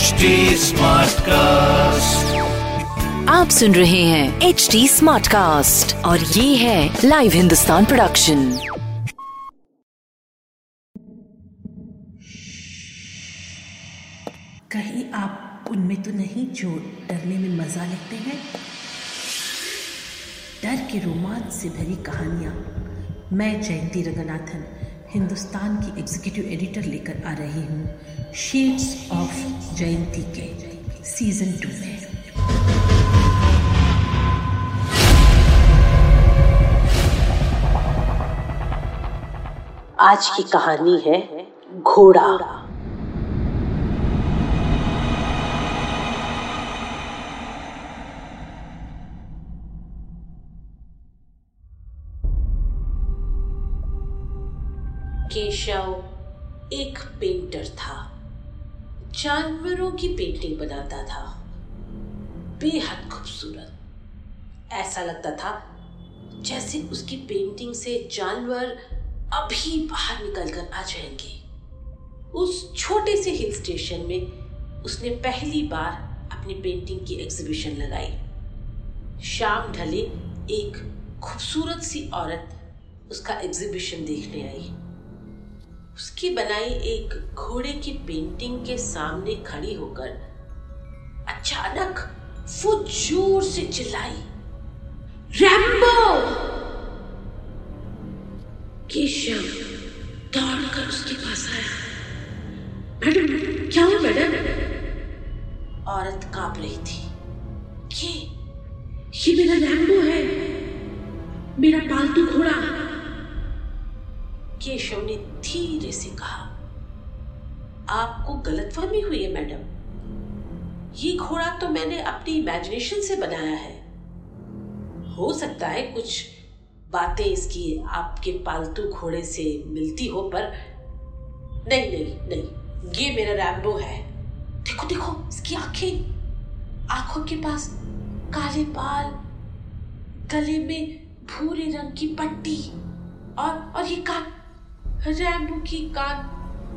HD Smartcast. आप सुन रहे हैं एच डी स्मार्ट कास्ट और ये है लाइव हिंदुस्तान प्रोडक्शन कहीं आप उनमें तो नहीं जो डरने में मज़ा लेते हैं? डर के रोमांच से भरी कहानियाँ। मैं जयंती रंगनाथन हिंदुस्तान की एग्जीक्यूटिव एडिटर लेकर आ रही हूँ। शेड्स ऑफ़ जयंती के सीज़न टू में। आज की कहानी है घोड़ा। केशव एक पेंटर था। जानवरों की पेंटिंग बनाता था। बेहद खूबसूरत। ऐसा लगता था जैसे उसकी पेंटिंग से जानवर अभी बाहर निकल कर आ जाएँगे। उस छोटे से हिल स्टेशन में उसने पहली बार अपनी पेंटिंग की एग्जीबिशन लगाई। शाम ढले एक खूबसूरत सी औरत उसका एग्जीबिशन देखने आई। उसकी बनाई एक घोड़े की पेंटिंग के सामने खड़ी होकर अचानक वो ज़ोर से चिल्लाई रैम्बो केशव दौड़कर उसके पास आया। मैडम, क्या हुआ, मैडम? औरत काँप रही थी। ये ये मेरा रैम्बो है। मेरा पालतू घोड़ा केशव ने धीरे से कहा, आपको गलतफहमी हुई है, मैडम। ये घोड़ा तो मैंने अपनी इमेजिनेशन से बनाया है। हो सकता है कुछ बातें इसकी आपके पालतू घोड़े से मिलती हो, पर नहीं नहीं नहीं। ये मेरा रैम्बो है। देखो देखो, इसकी आँखें। आँखों के पास काले बाल, गले में भूरे रंग की पट्टी और और ये कान रैम्बो की कान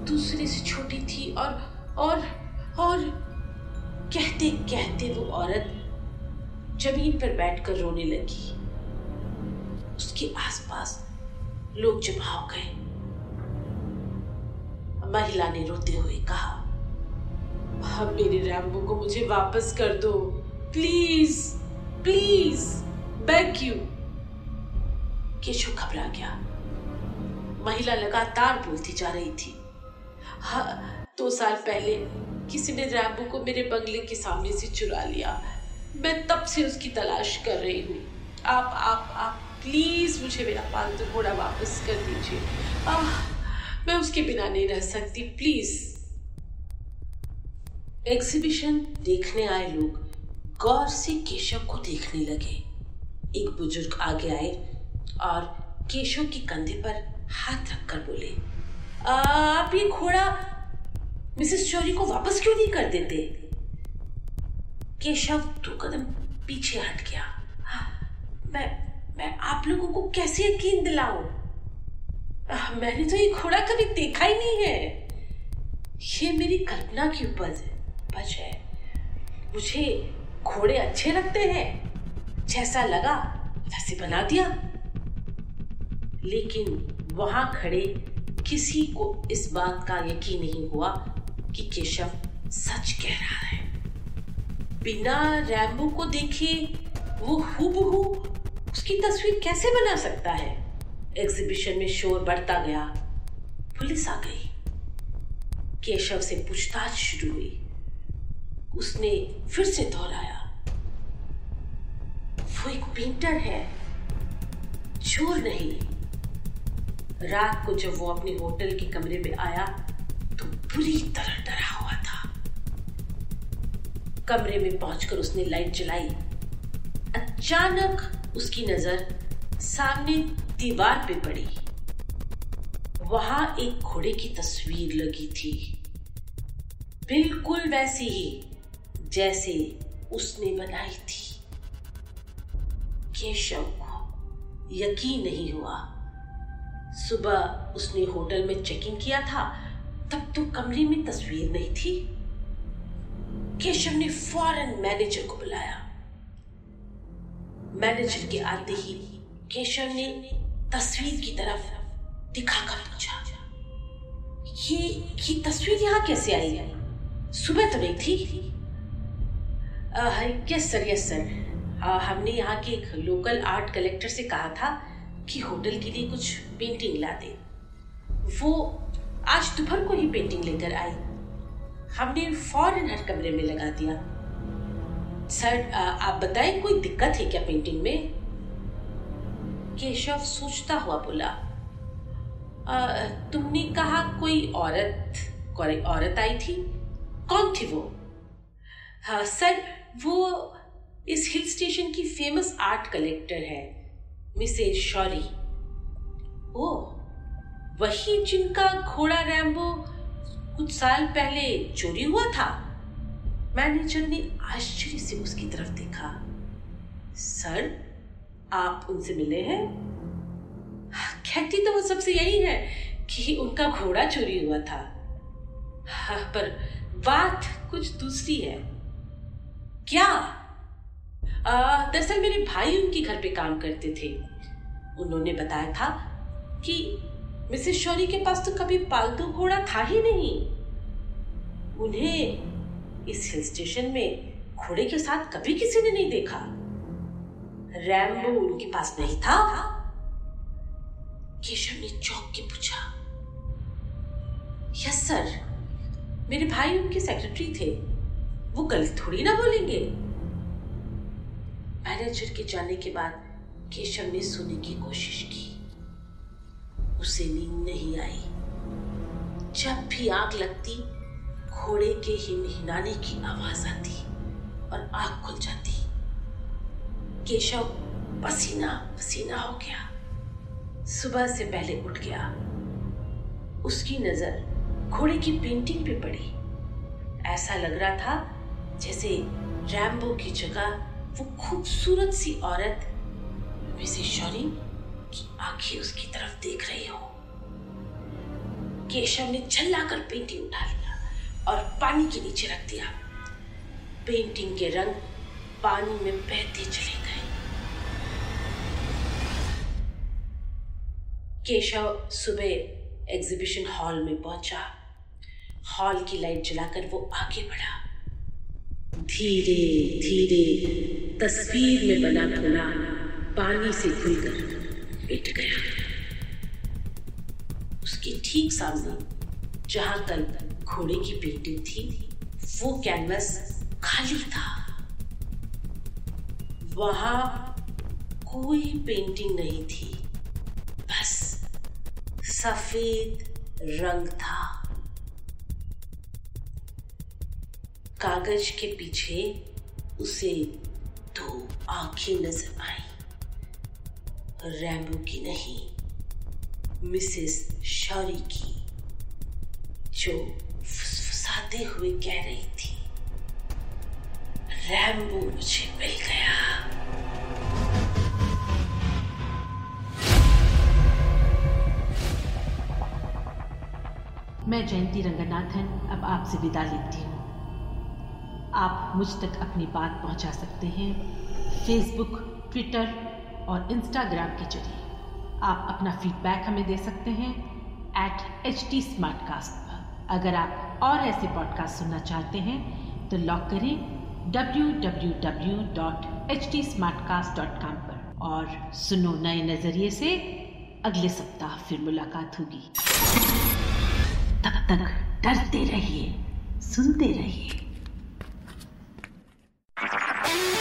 दूसरे से छोटी थी और और और कहते कहते वो औरत ज़मीन पर बैठकर रोने लगी। उसके आसपास लोग जमा हो गए। महिला ने रोते हुए कहा अब मेरे रैम्बो को मुझे वापस कर दो। Please please, back you. Keshav घबरा गया। महिला लगातार बोलती जा रही थी। हाँ दो साल पहले किसी ने रैम्बो को मेरे बंगले के सामने से चुरा लिया। मैं तब से उसकी तलाश कर रही हूँ। आप आप आप, प्लीज़ मुझे मेरा पालतू घोड़ा वापस कर दीजिए। मैं उसके बिना नहीं रह सकती, प्लीज़। एग्जीबिशन देखने आए लोग गौर से केशव को देखने लगे। एक बुज़ुर्ग आगे आए और केशव के कंधे पर हाथ रखकर बोले आप ये घोड़ा मिसेस चौरी को वापस क्यों नहीं कर देते? केशव दो कदम पीछे हट गया। हाँ, मैं मैं आप लोगों को कैसे यकीन दिलाऊं? मैंने तो ये घोड़ा कभी देखा ही नहीं है। ये मेरी कल्पना की उपज उपज है। मुझे घोड़े अच्छे लगते हैं। जैसा लगा वैसे बना दिया। लेकिन वहाँ खड़े किसी को इस बात का यकीन नहीं हुआ कि केशव सच कह रहा है। बिना रैम्बो को देखे वो हुबहू उसकी तस्वीर कैसे बना सकता है? एग्जीबिशन में शोर बढ़ता गया। पुलिस आ गई। केशव से पूछताछ शुरू हुई। उसने फिर से दोहराया। वो एक पेंटर है। चोर नहीं। रात को जब वो अपने होटल के कमरे में आया तो बुरी तरह डरा हुआ था। कमरे में पहुंचकर उसने लाइट जलाई। अचानक उसकी नज़र सामने दीवार पे पड़ी। वहाँ एक घोड़े की तस्वीर लगी थी। बिल्कुल वैसी ही, जैसे उसने बनाई थी। केशव को यकीन नहीं हुआ। सुबह उसने होटल में चेकिंग किया था, तब तो कमरे में तस्वीर नहीं थी। केशव ने फ़ौरन मैनेजर को बुलाया। मैनेजर के आते ही केशव ने तस्वीर की तरफ़ दिखाकर पूछा, ये ये तस्वीर यहाँ कैसे आई? सुबह तो नहीं थी। यस सर यस सर हमने यहाँ के एक लोकल आर्ट कलेक्टर से कहा था कि होटल के लिए कुछ पेंटिंग ला दे। वो आज दोपहर को ही पेंटिंग लेकर आई। हमने फ़ौरन हर कमरे में लगा दिया। सर आप बताएँ, कोई दिक्कत है क्या पेंटिंग में? केशव सोचता हुआ बोला तुमने कहा कोई औरत कोई औरत आई थी? कौन थी वो? हाँ सर, वो इस हिल स्टेशन की फ़ेमस आर्ट कलेक्टर है। मिसेज शौरी। ओ वही जिनका घोड़ा रैम्बो कुछ साल पहले चोरी हुआ था? मैनेजर ने आश्चर्य से उसकी तरफ़ देखा। सर आप उनसे मिले हैं? कहती तो वो सबसे यही है कि उनका घोड़ा चोरी हुआ था। हाँ, पर बात कुछ दूसरी है। क्या? दरअसल मेरे भाई उनके घर पे काम करते थे। उन्होंने बताया था कि मिसेस शौरी के पास तो कभी पालतू घोड़ा था ही नहीं। उन्हें इस हिल स्टेशन में घोड़े के साथ कभी किसी ने नहीं देखा। रैम्बो उनके पास नहीं था। केशव ने चौक के पूछा, यस, सर, मेरे भाई उनके सेक्रेटरी थे। वो गलत थोड़ी ना बोलेंगे? मैनेजर के जाने के बाद केशव ने सोने की कोशिश की। उसे नींद नहीं आई। जब भी आग लगती, घोड़े के हिनहिनाने की आवाज़ आती और आग खुल जाती। केशव पसीना पसीना हो गया। सुबह से पहले उठ गया। उसकी नज़र घोड़े की पेंटिंग पे पड़ी। ऐसा लग रहा था जैसे रैम्बो की जगह वो खूबसूरत सी औरत मिसेस की आँखें उसकी तरफ़ देख रही हो। केशव ने कर पेंटिंग उठा लिया और पानी के नीचे रख दिया। पेंटिंग के रंग पानी में बहते चले गए। केशव सुबह एग्जीबिशन हॉल में पहुँचा। हॉल की लाइट जलाकर वो आगे बढ़ा। धीरे धीरे, तस्वीर में बना घोड़ा पानी से खुलकर पिट गया। उसके ठीक सामने जहाँ कल घोड़े की पेंटिंग थी, वो कैनवस खाली था। वहाँ कोई पेंटिंग नहीं थी, बस सफ़ेद रंग था। कागज़ के पीछे उसे दो आँखें नज़र आई। रैम्बो की नहीं, मिसेस शौरी की, जो फुसफुसाते हुए कह रही थी रैम्बो मुझे मिल गया। मैं जयंती रंगनाथन अब आपसे विदा लेती हूँ। आप मुझ तक अपनी बात पहुँचा सकते हैं फेसबुक ट्विटर और इंस्टाग्राम के ज़रिए। आप अपना फीडबैक हमें दे सकते हैं एट एच टी पर। अगर आप और ऐसे पॉडकास्ट सुनना चाहते हैं तो लॉक करें W W W dot H T पर और सुनो नए नज़रिए से अगले सप्ताह फिर मुलाकात होगी। तब तक डरते रहिए, सुनते रहिए।